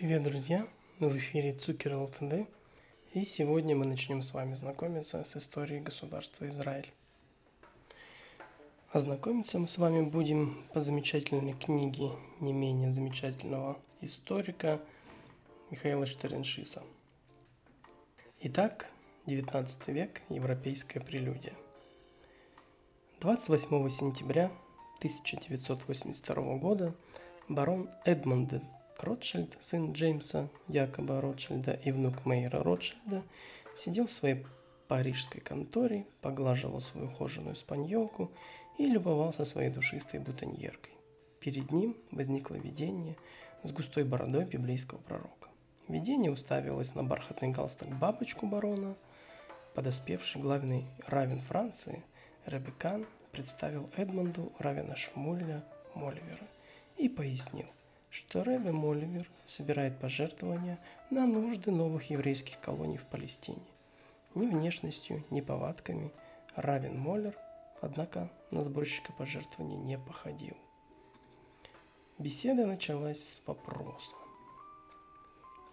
Привет, друзья! В эфире Цукер ЛТД, и сегодня мы начнем с вами знакомиться с историей государства Израиль. Ознакомиться мы с вами будем по замечательной книге не менее замечательного историка Михаила Штереншиса. Итак, 19 век, европейская прелюдия. 28 сентября 1982 года барон Эдмонд Ротшильд, сын Джеймса Якоба Ротшильда и внук Мейера Ротшильда, сидел в своей парижской конторе, поглаживал свою ухоженную спаньолку и любовался своей душистой бутоньеркой. Перед ним возникло видение с густой бородой библейского пророка. Видение уставилось на бархатный галстук бабочку барона. Подоспевший главный равен Франции Ребекан представил Эдмонду равена Шмуля Моливера и пояснил, что Рэбе Моливер собирает пожертвования на нужды новых еврейских колоний в Палестине. Ни внешностью, ни повадками Равен Моллер, однако, на сборщика пожертвований не походил. Беседа началась с вопроса.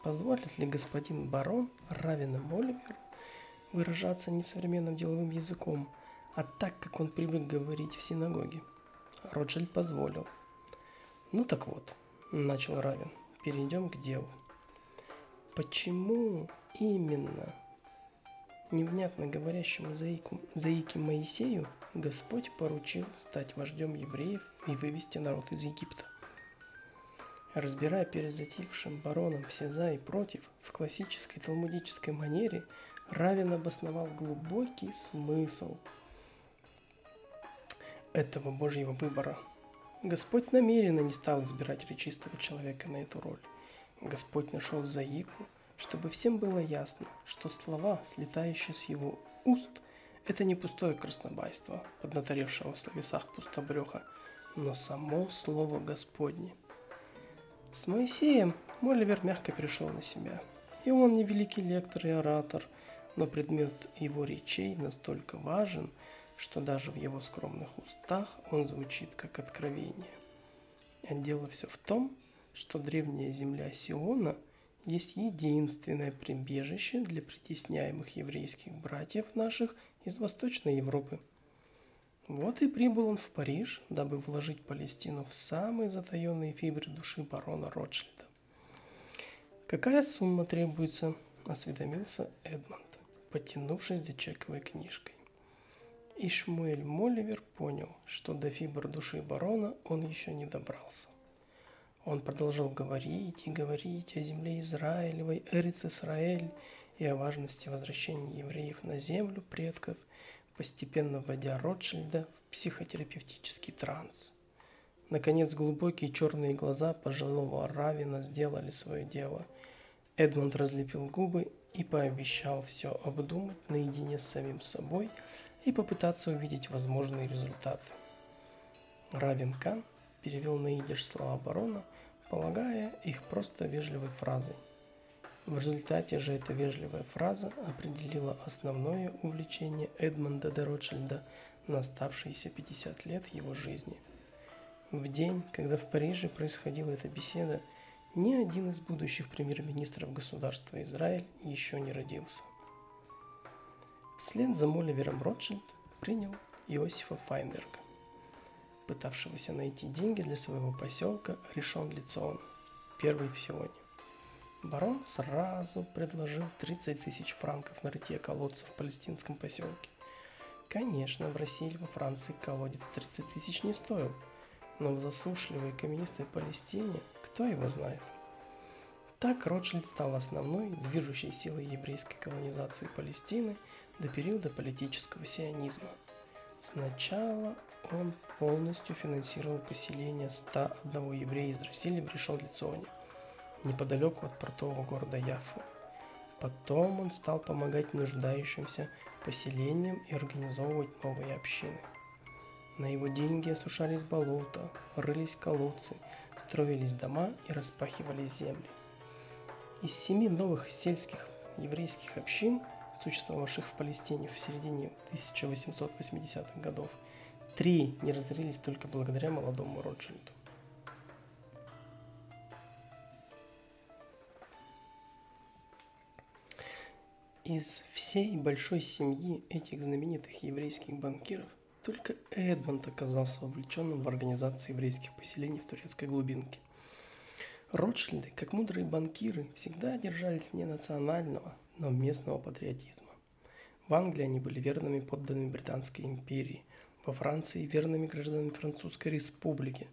Позволит ли господин барон Равена Моливеру выражаться не современным деловым языком, а так, как он привык говорить в синагоге? Ротшильд позволил. Ну так вот, начал Равин. Перейдем к делу. Почему именно невнятно говорящему заику, заике Моисею Господь поручил стать вождем евреев и вывести народ из Египта? Разбирая перед затихшим бароном все за и против, в классической талмудической манере Равин обосновал глубокий смысл этого Божьего выбора – Господь намеренно не стал избирать речистого человека на эту роль. Господь нашел Заику, чтобы всем было ясно, что слова, слетающие с его уст, это не пустое краснобайство, поднаторевшего в словесах пустобреха, но само слово Господне. С Моисеем Моливер мягко перешел на себя. И он не великий лектор и оратор, но предмет его речей настолько важен – что даже в его скромных устах он звучит как откровение. А дело все в том, что древняя земля Сиона есть единственное прибежище для притесняемых еврейских братьев наших из Восточной Европы. Вот и прибыл он в Париж, дабы вложить Палестину в самые затаенные фибры души барона Ротшильда. «Какая сумма требуется?» – осведомился Эдмонд, потянувшись за чековой книжкой. И Шмуэль Моливер понял, что до фибр души барона он еще не добрался. Он продолжал говорить и говорить о земле Израилевой, Эриц Исраэль и о важности возвращения евреев на землю предков, постепенно вводя Ротшильда в психотерапевтический транс. Наконец, глубокие черные глаза пожилого Равина сделали свое дело. Эдмонд разлепил губы и пообещал все обдумать наедине с самим собой – и попытаться увидеть возможные результаты. Равин Кан перевел на идиш слова барона, полагая их просто вежливой фразой. В результате же эта вежливая фраза определила основное увлечение Эдмонда де Ротшильда на оставшиеся 50 лет его жизни. В день, когда в Париже происходила эта беседа, ни один из будущих премьер-министров государства Израиль еще не родился. Вслед за Моливером Ротшильд принял Иосифа Файнберга, пытавшегося найти деньги для своего поселка Решон Лицон, первый в Сионе. Барон сразу предложил 30 тысяч франков на рытье колодца в палестинском поселке. Конечно, в России или во Франции колодец 30 тысяч не стоил, но в засушливой каменистой Палестине кто его знает – так Ротшильд стал основной движущей силой еврейской колонизации Палестины до периода политического сионизма. Сначала он полностью финансировал поселение 101 еврея из России в Решон-Лицоне, неподалеку от портового города Яффу. Потом он стал помогать нуждающимся поселениям и организовывать новые общины. На его деньги осушались болота, рылись колодцы, строились дома и распахивались земли. Из семи новых сельских еврейских общин, существовавших в Палестине в середине 1880-х годов, три не разорились только благодаря молодому Ротшильду. Из всей большой семьи этих знаменитых еврейских банкиров только Эдмонд оказался вовлеченным в организацию еврейских поселений в турецкой глубинке. Ротшильды, как мудрые банкиры, всегда держались не национального, но местного патриотизма. В Англии они были верными подданными Британской империи, во Франции – верными гражданами Французской республики.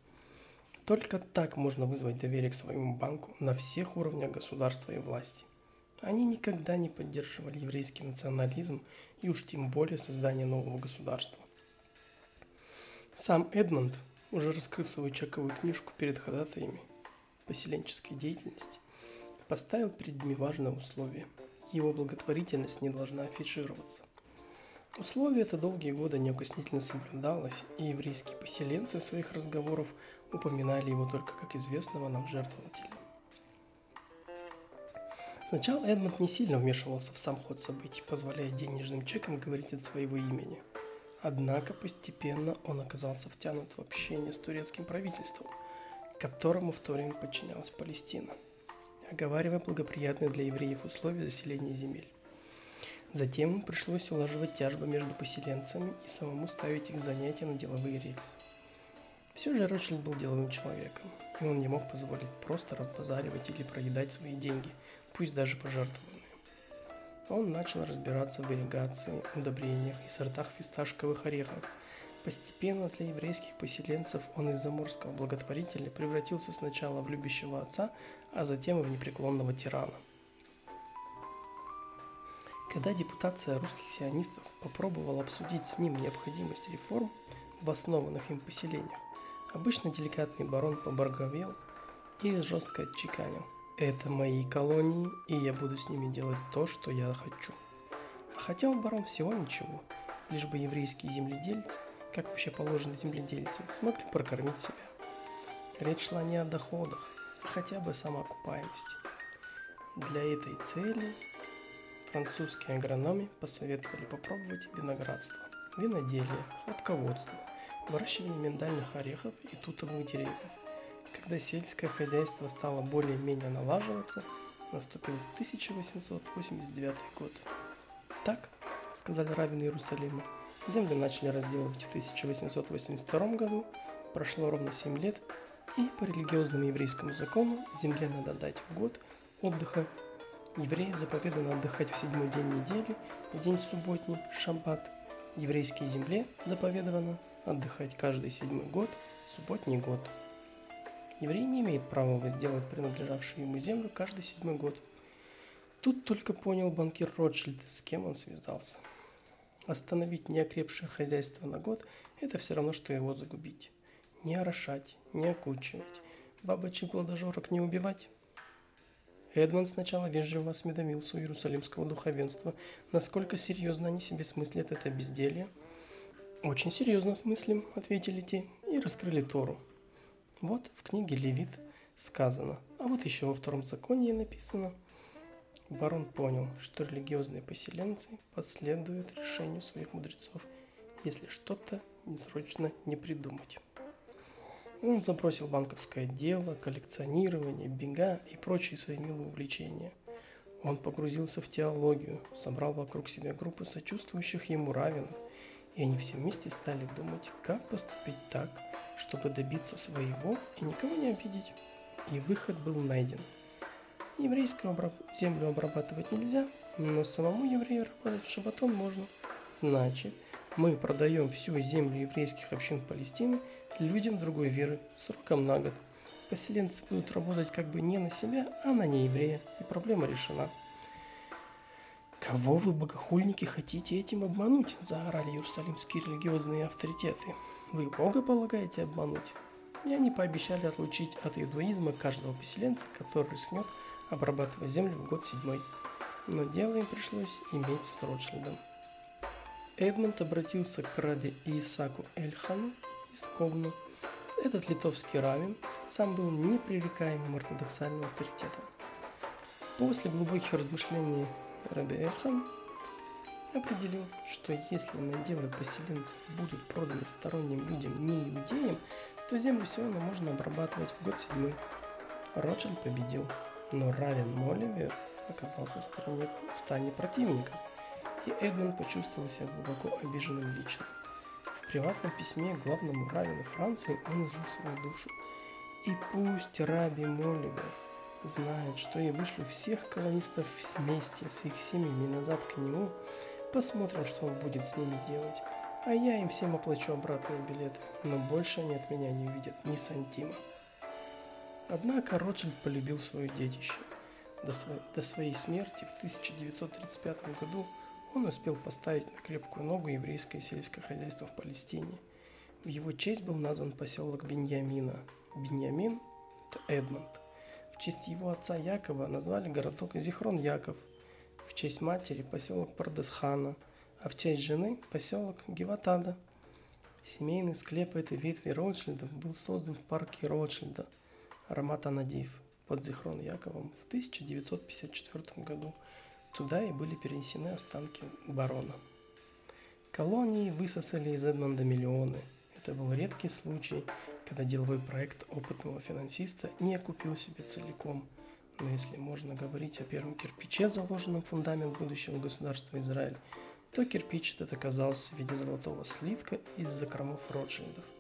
Только так можно вызвать доверие к своему банку на всех уровнях государства и власти. Они никогда не поддерживали еврейский национализм и уж тем более создание нового государства. Сам Эдмонд, уже раскрыв свою чековую книжку перед ходатаями поселенческой деятельности, поставил перед ними важное условие. Его благотворительность не должна афишироваться. Условие это долгие годы неукоснительно соблюдалось, и еврейские поселенцы в своих разговорах упоминали его только как известного нам жертвователя. Сначала Эдмонд не сильно вмешивался в сам ход событий, позволяя денежным чекам говорить от своего имени – Однако постепенно он оказался втянут в общение с турецким правительством, которому в то время подчинялась Палестина, оговаривая благоприятные для евреев условия заселения земель. Затем ему пришлось улаживать тяжбы между поселенцами и самому ставить их занятия на деловые рельсы. Все же Ротшильд был деловым человеком, и он не мог позволить просто разбазаривать или проедать свои деньги, пусть даже пожертвованные. Он начал разбираться в ирригации, удобрениях и сортах фисташковых орехов. Постепенно для еврейских поселенцев он из заморского благотворителя превратился сначала в любящего отца, а затем и в непреклонного тирана. Когда депутация русских сионистов попробовала обсудить с ним необходимость реформ в основанных им поселениях, обычно деликатный барон поборговел и жестко отчеканил. Это мои колонии, и я буду с ними делать то, что я хочу. А хотел барон всего ничего, лишь бы еврейские земледельцы, как вообще положено земледельцам, смогли прокормить себя. Речь шла не о доходах, а хотя бы самоокупаемости. Для этой цели французские агрономи посоветовали попробовать виноградство, виноделие, хлопководство, выращивание миндальных орехов и тутовых деревьев – когда сельское хозяйство стало более-менее налаживаться, наступил 1889 год. Так, сказали раввины Иерусалима, землю начали разделывать в 1882 году, прошло ровно 7 лет, и по религиозному еврейскому закону земле надо дать год отдыха. Евреи заповедано отдыхать в седьмой день недели, в день субботний, шаббат. Еврейской земле заповедовано отдыхать каждый седьмой год, субботний год. Еврей не имеет права возделать принадлежавшую ему землю каждый седьмой год. Тут только понял банкир Ротшильд, с кем он связался. Остановить неокрепшее хозяйство на год – это все равно, что его загубить. Не орошать, не окучивать, бабочек плодожорок не убивать. Эдмонд сначала вежливо осведомился у иерусалимского духовенства, насколько серьезно они себе смыслят это безделье. «Очень серьезно смыслим», — ответили те, и раскрыли Тору – вот в книге Левит сказано, а вот еще во втором законе написано. Барон понял, что религиозные поселенцы последуют решению своих мудрецов, если что-то несрочно не придумать. Он забросил банковское дело, коллекционирование, бега и прочие свои милые увлечения. Он погрузился в теологию, собрал вокруг себя группу сочувствующих ему равенных, и они все вместе стали думать, как поступить так, чтобы добиться своего и никого не обидеть. И выход был найден. Еврейскую обраб... землю обрабатывать нельзя, но самому еврею работать в шабатон можно. Значит, мы продаем всю землю еврейских общин Палестины людям другой веры сроком на год. Поселенцы будут работать как бы не на себя, а на нееврея, и проблема решена. «Кого вы, богохульники, хотите этим обмануть?» – заорали иерусалимские религиозные авторитеты. «Вы Бога полагаете обмануть?» И они пообещали отлучить от иудаизма каждого поселенца, который рискнет обрабатывать землю в год седьмой. Но дело им пришлось иметь с Ротшильдом. Эдмонд обратился к раби Исаку Эльхану из Ковну. Этот литовский равен сам был непререкаемым ортодоксальным авторитетом. После глубоких размышлений Раби Эльхан определил, что если наделы поселенцев будут проданы сторонним людям, не иудеям, то землю Сиона можно обрабатывать в год седьмой. Ротшильд победил, но Равен Моливер оказался в, стороне, в стане противников, и Эдмонд почувствовал себя глубоко обиженным лично. В приватном письме главному раввину Франции он излил свою душу. И пусть Раби Моливер знает, что я вышлю всех колонистов вместе с их семьями назад к нему, посмотрим, что он будет с ними делать. А я им всем оплачу обратные билеты, но больше они от меня не увидят ни сантима. Однако Ротшильд полюбил свое детище. До, сво- до своей смерти в 1935 году он успел поставить на крепкую ногу еврейское сельское хозяйство в Палестине. В его честь был назван поселок Беньямина. Беньямин – это Эдмонд. В честь его отца Якова назвали городок Зихрон Яков. В честь матери – поселок Пардесхана, а в честь жены – поселок Геватада. Семейный склеп этой ветви Ротшильдов был создан в парке Ротшильда – Рамата Надеев под Зихрон Яковом в 1954 году. Туда и были перенесены останки барона. Колонии высосали из Эдмонда миллионы. Это был редкий случай, когда деловой проект опытного финансиста не окупил себе целиком. Но если можно говорить о первом кирпиче, заложенном в фундамент будущего государства Израиль, то кирпич этот оказался в виде золотого слитка из закромов Ротшильдов –